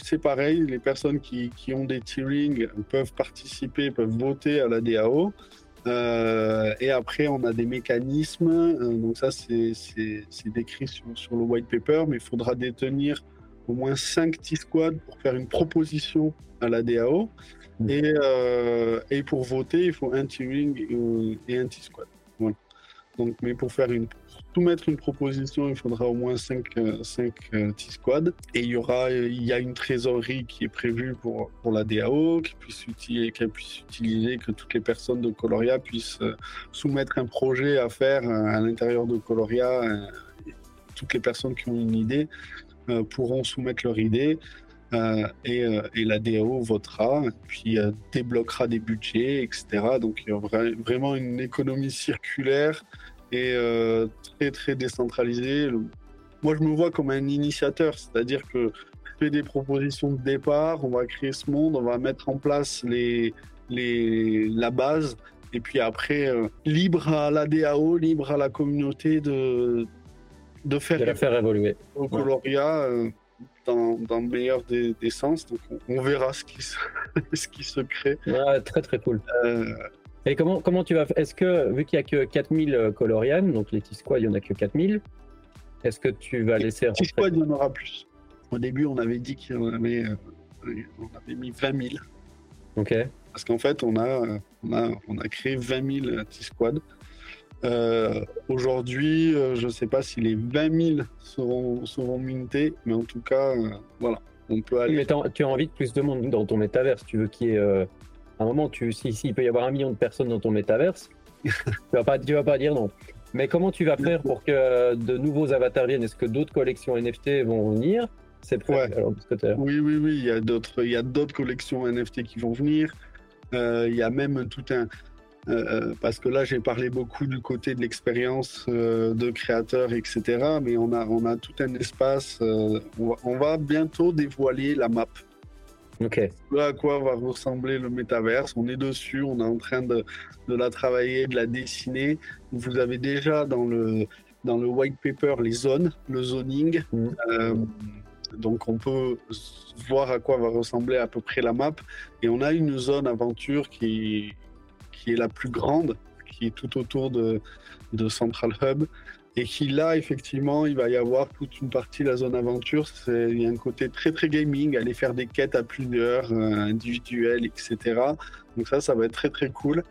[SPEAKER 2] c'est pareil, les personnes qui, ont des tiering peuvent participer, peuvent voter à la DAO. et après, on a des mécanismes. donc ça, c'est décrit sur, sur, le white paper, mais il faudra détenir au moins 5 T-squads pour faire une proposition à la DAO. Mm. Et, euh, et, pour voter, il faut un T-Ring et un T-Squad. Voilà. Donc, mais pour faire une, tout mettre une proposition, il faudra au moins 5, 5 euh, T-Squad. Et il y aura, il y a une trésorerie qui est prévue pour, pour la DAO, qui puisse, utiliser, qui puisse utiliser, que toutes les personnes de Coloria puissent euh, soumettre un projet à faire à l'intérieur de Coloria. Toutes les personnes qui ont une idée pourront soumettre leur idée. Euh, et, euh, et, la DAO votera, puis euh, débloquera des budgets, etc. Donc il y aura vraiment une économie circulaire et très très décentralisée. Moi je me vois comme un initiateur, c'est-à-dire que je fais des propositions de départ, on va créer ce monde, on va mettre en place les, les, la base, et puis après, libre à la DAO, libre à la communauté de, de faire,
[SPEAKER 1] la faire évoluer.
[SPEAKER 2] Au Coloria, dans, le meilleur des, sens. Donc on, verra ce qui, se, ce qui se crée.
[SPEAKER 1] très très cool. Euh, Et comment, comment tu vas Est-ce que, vu qu'il n'y a que 4000 euh, Colorian, donc les T-Squad, il n'y en a que 4000, est-ce que tu vas laisser.
[SPEAKER 2] T-Squad, il y en aura plus. Au début, on avait dit qu'il y en avait, euh, on avait mis 20 000.
[SPEAKER 1] Ok.
[SPEAKER 2] Parce qu'en fait, on a, on a, on a créé 20 000 T-Squad. Euh, aujourd'hui, euh, je ne sais pas si les 20 000 seront, seront mintés, mais en tout cas, euh, voilà, on peut aller.
[SPEAKER 1] Mais tu as envie de plus de monde dans ton métaverse. Tu veux qu'il y ait. à un moment, tu, si, il peut y avoir un million de personnes dans ton métaverse, tu vas pas, tu vas pas dire non. Mais comment tu vas faire pour que de nouveaux avatars viennent? Est-ce que d'autres collections NFT vont venir?
[SPEAKER 2] C'est ouais. Oui, oui, oui. Il y a d'autres, il y a d'autres collections NFT qui vont venir. il y a même tout un, euh, euh, parce que là, j'ai parlé beaucoup du côté de l'expérience euh, de créateur, etc. Mais on a, on a tout un espace. On va, bientôt dévoiler la map.
[SPEAKER 1] Ok.
[SPEAKER 2] à quoi va ressembler le métaverse. On est dessus, on est en train de, de, la travailler, de la dessiner. Vous avez déjà dans le, dans le white paper les zones, le zoning. Mm. donc on peut voir à quoi va ressembler à peu près la map. Et on a une zone aventure qui, qui est la plus grande, qui est tout autour de, Central Hub. Et qui là, effectivement, il va y avoir toute une partie de la zone aventure. Il y a un côté très très gaming, aller faire des quêtes à plusieurs, euh, individuelles, etc. Donc ça, ça va être très très cool.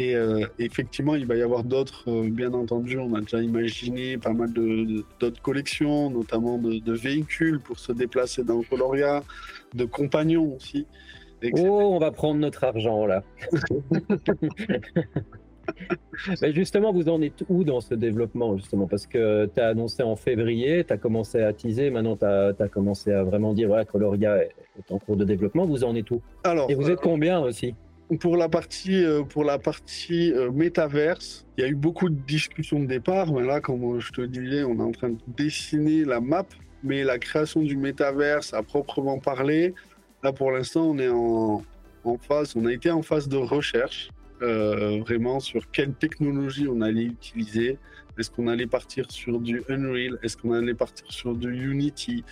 [SPEAKER 2] Et effectivement, il va y avoir d'autres, bien entendu, on a déjà imaginé pas mal d'autres collections, notamment de, de, véhicules pour se déplacer dans Coloria, de compagnons aussi.
[SPEAKER 1] Oh, on va prendre notre argent là. Mais justement, vous en êtes où dans ce développement justement? Parce que tu as annoncé en février, tu as commencé à teaser, maintenant tu as, commencé à vraiment dire voilà, Coloria est en cours de développement. Vous en êtes où? Alors, Et vous êtes combien aussi?
[SPEAKER 2] pour la partie, euh, pour la partie euh, métaverse, il y a eu beaucoup de discussions de départ. Mais là, comme je te disais, on est en train de dessiner la map, mais la création du métaverse à proprement parler, Là, pour l'instant, on est en, phase, on a été en phase de recherche, euh, vraiment sur quelle technologie on allait utiliser. Est-ce qu'on allait partir sur du Unreal? Est-ce qu'on allait partir sur du Unity?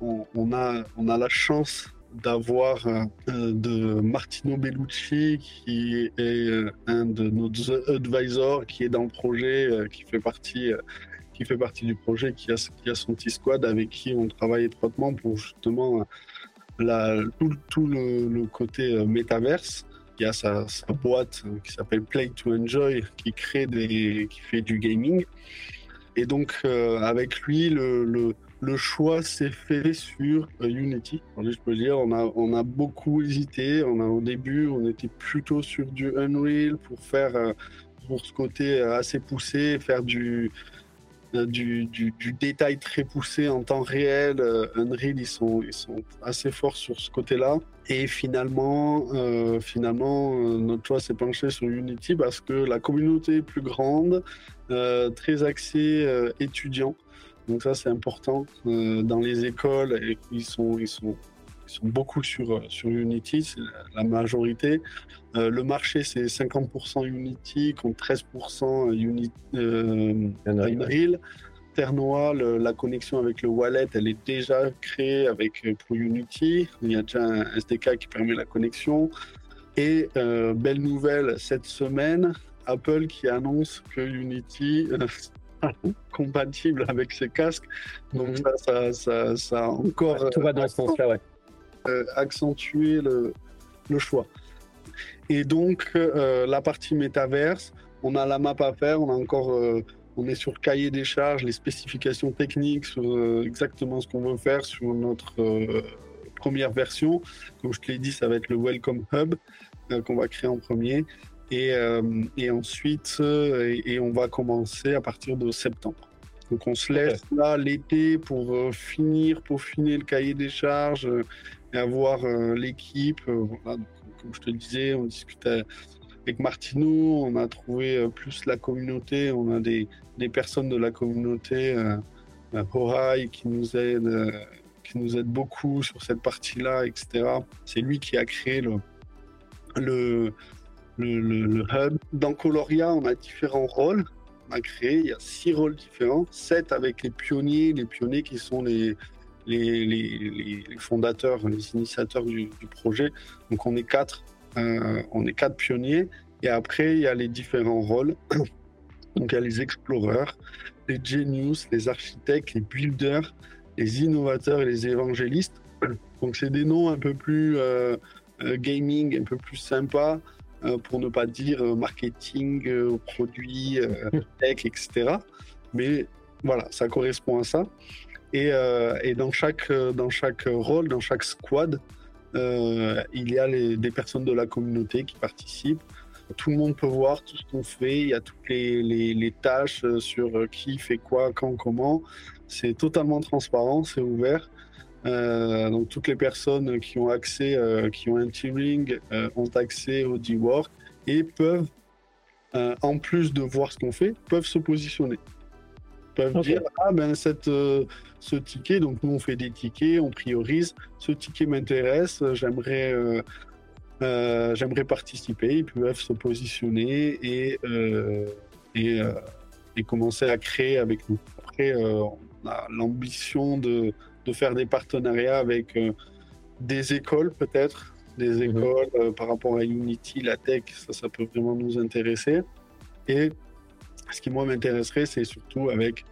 [SPEAKER 2] On, a, on a la chance d'avoir euh, de Martino Bellucci, qui est euh, un de nos advisors, qui est dans le projet, qui fait partie qui fait partie du projet, qui a, qui a son T-Squad avec qui on travaille étroitement pour justement tout, le, côté euh, métaverse. Il y a sa, boîte euh, qui s'appelle Play to Enjoy qui crée des, qui fait du gaming. Et donc euh, avec lui, le, le, choix s'est fait sur Unity. je peux dire, on a, on a beaucoup hésité. On a au début, on était plutôt sur du Unreal pour faire pour ce côté assez poussé, faire du euh, du, détail très poussé en temps réel. Euh, Unreal, ils sont, assez forts sur ce côté-là. Et finalement, euh, finalement notre choix s'est penché sur Unity parce que la communauté est plus grande, très axée étudiants. Donc ça, c'est important. dans les écoles, ils sont ils sont beaucoup sur, sur Unity, c'est la majorité. Euh, le marché, c'est 50% Unity contre 13% Uni, euh, Unreal. Ternois, la connexion avec le wallet, elle est déjà créée avec, euh, pour Unity. Il y a déjà un SDK qui permet la connexion. Et belle nouvelle cette semaine, Apple qui annonce que Unity compatible avec ses casques. Donc mhm. ça, ça, ça, encore...
[SPEAKER 1] Tout va dans ce sens-là, ouais.
[SPEAKER 2] Euh, accentuer le, choix. Et donc, euh, la partie métaverse, on a la map à faire, on a encore, euh, on est sur cahier des charges, les spécifications techniques sur exactement ce qu'on veut faire sur notre première version. Comme je te l'ai dit, ça va être le Welcome Hub qu'on va créer en premier. Et, et ensuite, et, on va commencer à partir de septembre. Donc on se laisse là l'été pour finir, pour finir le cahier des charges, avoir euh, l'équipe. Euh, comme je te disais, on discutait avec Martino, on a trouvé euh, plus la communauté, on a des, des personnes de la communauté, euh, qui nous aide, qui nous aide beaucoup sur cette partie-là, etc. C'est lui qui a créé le, le, le, hub. Dans Coloria, on a différents rôles. On a créé, il y a six rôles différents, sept avec les pionniers, les pionniers qui sont les, les, fondateurs, les initiateurs du, projet. Donc on est quatre, euh, on est quatre pionniers. Et après, il y a les différents rôles. Donc il y a les explorers, les genius, les architectes, les builders, les innovateurs et les évangélistes. Donc c'est des noms un peu plus euh, euh, gaming, un peu plus sympa, pour ne pas dire marketing, produits, tech, etc. Mais voilà, ça correspond à ça. Euh, et, dans, chaque, euh, dans chaque rôle, dans chaque squad, euh, il y a des personnes de la communauté qui participent. Tout le monde peut voir tout ce qu'on fait. Il y a toutes les, les, tâches sur qui fait quoi, quand, comment. C'est totalement transparent, c'est ouvert. donc toutes les personnes qui ont accès, qui ont un teaming, ont accès au D-Work et peuvent, en plus de voir ce qu'on fait, peuvent se positionner peuvent dire ah ben cette euh, ce ticket donc nous on fait des tickets on priorise ce ticket m'intéresse j'aimerais euh, euh, j'aimerais participer ils peuvent se positionner et et, et, commencer à créer avec nous. Après on a l'ambition de, de faire des partenariats avec des écoles peut-être des mhm. écoles par rapport à Unity la tech ça ça peut vraiment nous intéresser. Et ce qui moi m'intéresserait, c'est surtout avec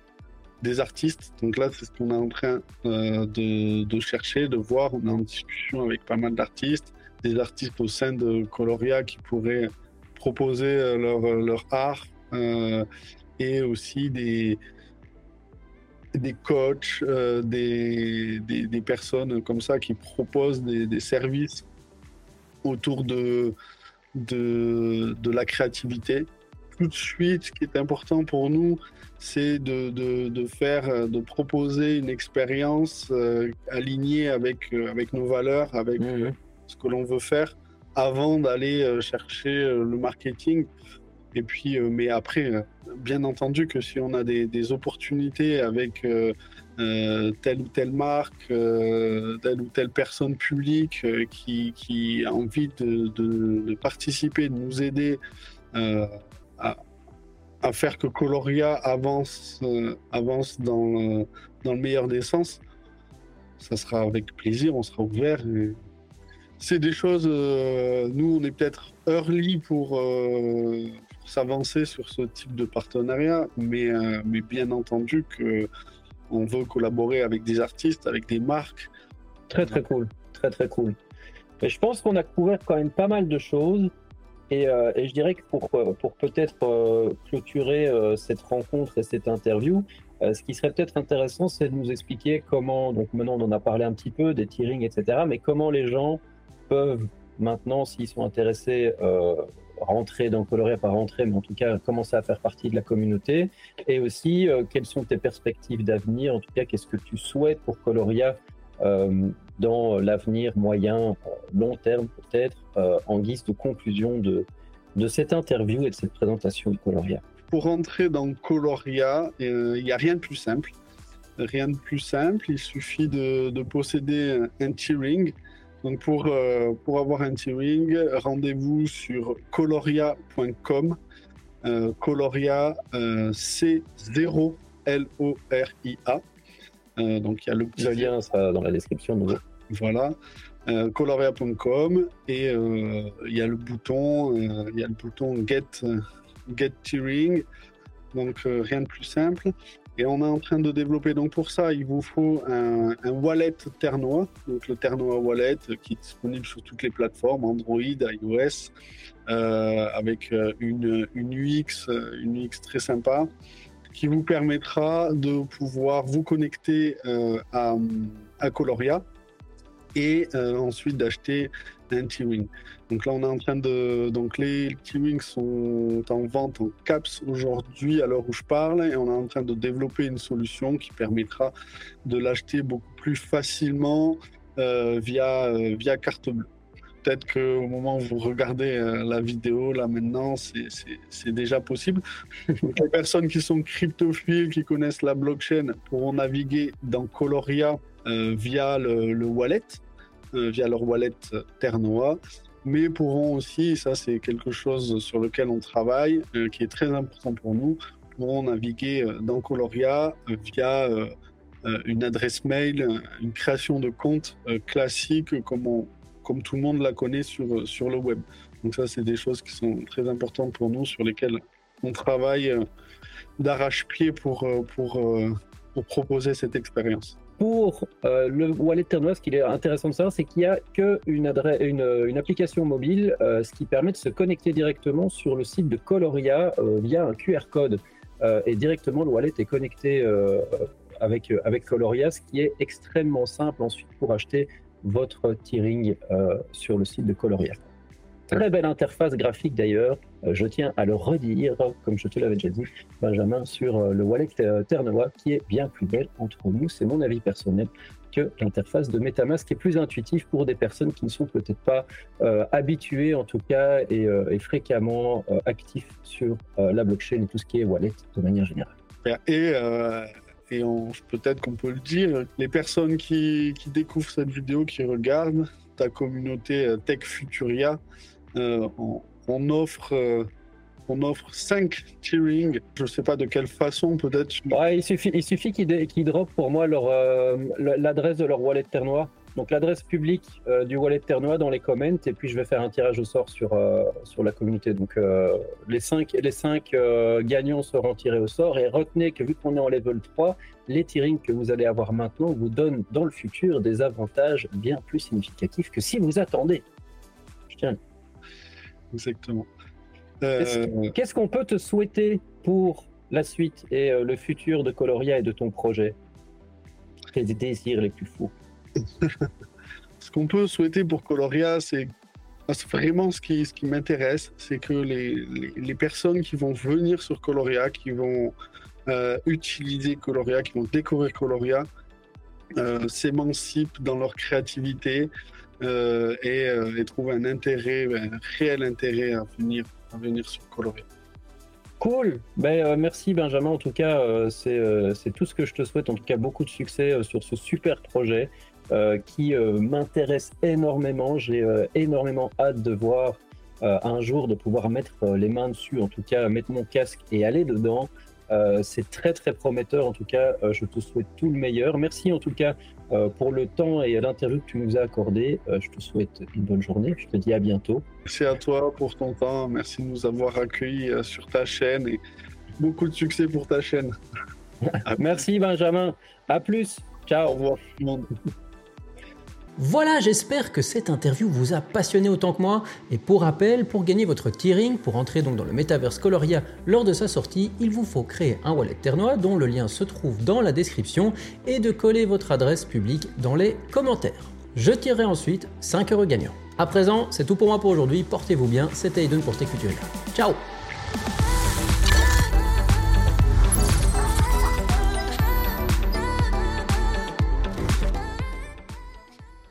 [SPEAKER 2] des artistes. Donc là, c'est ce qu'on est en train euh, de, chercher, de voir. On est en discussion avec pas mal d'artistes, des artistes au sein de Coloria qui pourraient proposer leur, leur art et aussi des, des coachs, des, des, personnes comme ça qui proposent des, des services autour de, de, de, la créativité. Tout de suite, ce qui est important pour nous, c'est de, de, faire, de proposer une expérience euh, alignée avec, euh, avec nos valeurs, avec ce que l'on veut faire, avant d'aller euh, chercher le marketing. Et puis, mais après, bien entendu que si on a des, des opportunités avec telle ou telle marque, telle ou telle personne publique qui, qui, a envie de, de, participer, de nous aider à, à faire que Coloria avance, euh, avance dans, euh, dans le meilleur des sens, ça sera avec plaisir, on sera ouvert. C'est des choses, euh, nous on est peut-être early pour, s'avancer sur ce type de partenariat, mais, mais bien entendu que on veut collaborer avec des artistes, avec des marques.
[SPEAKER 1] Très très cool, très très cool. Et je pense qu'on a couvert quand même pas mal de choses. Euh, et, je dirais que pour, euh, pour peut-être euh, clôturer cette rencontre et cette interview, ce qui serait peut-être intéressant, c'est de nous expliquer comment, donc maintenant on en a parlé un petit peu, des tearings, etc., mais comment les gens peuvent maintenant, s'ils sont intéressés, rentrer dans Coloria, pas rentrer, mais en tout cas commencer à faire partie de la communauté, et aussi quelles sont tes perspectives d'avenir, en tout cas qu'est-ce que tu souhaites pour Coloria dans l'avenir moyen, euh, long terme peut-être, euh, en guise de conclusion de, cette interview et de cette présentation de Coloria
[SPEAKER 2] Pour rentrer dans Coloria, euh, il n'y a rien de plus simple. Rien de plus simple, il suffit de, de posséder un T-Ring. Donc pour, pour avoir un T-Ring, rendez-vous sur coloria.com. Coloria, C0 L-O-R-I-A. Donc il y a le
[SPEAKER 1] petit lien ça, dans la description.
[SPEAKER 2] Voilà. Euh, coloria.com et euh, il y a le bouton, euh, il y a le bouton Get Get Tearing. Donc rien de plus simple. Et on est en train de développer. Donc pour ça, il vous faut un, wallet Ternois. Donc le Ternois Wallet qui est disponible sur toutes les plateformes, Android, iOS, avec une, une UX, une UX très sympa, qui vous permettra de pouvoir vous connecter à, à Coloria et euh, ensuite d'acheter un T-Wing. Donc là, on est en train de. Donc les T-Wings sont en vente en caps aujourd'hui, à l'heure où je parle, et on est en train de développer une solution qui permettra de l'acheter beaucoup plus facilement euh, via, euh, via carte bleue. Peut-être qu'au moment où vous regardez la vidéo, là maintenant, c'est déjà possible. les personnes qui sont cryptophiles, qui connaissent la blockchain, pourront naviguer dans Coloria via le, le wallet. Euh, via leur wallet Ternoa, mais pourront aussi, ça c'est quelque chose sur lequel on travaille, euh, qui est très important pour nous, pourront naviguer euh, dans Coloria via une adresse mail, une création de compte classique comme, comme tout le monde la connaît sur, sur le web. Donc ça, c'est des choses qui sont très importantes pour nous, sur lesquelles on travaille d'arrache-pied pour, pour, pour proposer cette expérience
[SPEAKER 1] pour euh, le wallet Ternois, ce qui est intéressant de savoir, c'est qu'il n'y a qu'une une, une, application mobile, euh, ce qui permet de se connecter directement sur le site de Coloria euh, via un QR code. et directement, le wallet est connecté avec, avec Coloria, ce qui est extrêmement simple ensuite pour acheter votre Tearing sur le site de Coloria. Très belle interface graphique d'ailleurs. Euh, je tiens à le redire, comme je te l'avais déjà dit, Benjamin, sur euh, le wallet euh, Ternois, qui est bien plus belle entre nous. C'est mon avis personnel que l'interface de MetaMask est plus intuitive pour des personnes qui ne sont peut-être pas habituées, en tout cas, et, fréquemment actifs sur la blockchain et tout ce qui est wallet de manière générale.
[SPEAKER 2] Et peut-être qu'on peut le dire, les personnes qui, découvrent cette vidéo, qui regardent ta communauté Tech Futuria, euh, on, offre euh, on offre 5 tiering. Je ne sais pas de quelle façon, peut-être.
[SPEAKER 1] il suffit, il suffit qu'ils qu pour moi euh, l'adresse de leur wallet Ternois. Donc l'adresse publique du wallet Ternois dans les comments, et puis je vais faire un tirage au sort sur, sur la communauté. Donc les 5 les cinq, gagnants seront tirés au sort. Et retenez que vu qu'on est en level 3, les tirings que vous allez avoir maintenant vous donnent dans le futur des avantages bien plus significatifs que si vous attendez. Je tiens
[SPEAKER 2] exactement.
[SPEAKER 1] Qu'est-ce qu'on peut te souhaiter pour la suite et le futur de Coloria et de ton projet? Tes désirs les plus fous.
[SPEAKER 2] Ce qu'on peut souhaiter pour Coloria, c'est vraiment ce qui, ce qui m'intéresse, c'est que les, les, personnes qui vont venir sur Coloria, qui vont euh, utiliser Coloria, qui vont découvrir Coloria, euh, s'émancipent dans leur créativité euh, et, et, trouvent un intérêt, un réel intérêt à venir, à venir sur Coloria.
[SPEAKER 1] Cool. Ben, merci Benjamin. En tout cas, c'est tout ce que je te souhaite. En tout cas, beaucoup de succès sur ce super projet. Euh, qui euh, m'intéresse énormément. J'ai euh, énormément hâte de voir un jour de pouvoir mettre les mains dessus, en tout cas mettre mon casque et aller dedans. c'est très très prometteur. En tout cas, je te souhaite tout le meilleur. Merci en tout cas pour le temps et l'interview que tu nous as accordé. je te souhaite une bonne journée. Je te dis à bientôt.
[SPEAKER 2] Merci à toi pour ton temps. Merci de nous avoir accueillis sur ta chaîne et beaucoup de succès pour ta chaîne.
[SPEAKER 1] Merci Benjamin. À plus. Ciao. Au revoir tout le monde.
[SPEAKER 3] Voilà, j'espère que cette interview vous a passionné autant que moi. Et pour rappel, pour gagner votre Tearing, pour entrer donc dans le Metaverse Coloria lors de sa sortie, il vous faut créer un wallet ternois dont le lien se trouve dans la description et de coller votre adresse publique dans les commentaires. Je tirerai ensuite 5 euros gagnants. À présent, c'est tout pour moi pour aujourd'hui. Portez-vous bien. C'était Aiden pour TQTuel. Ciao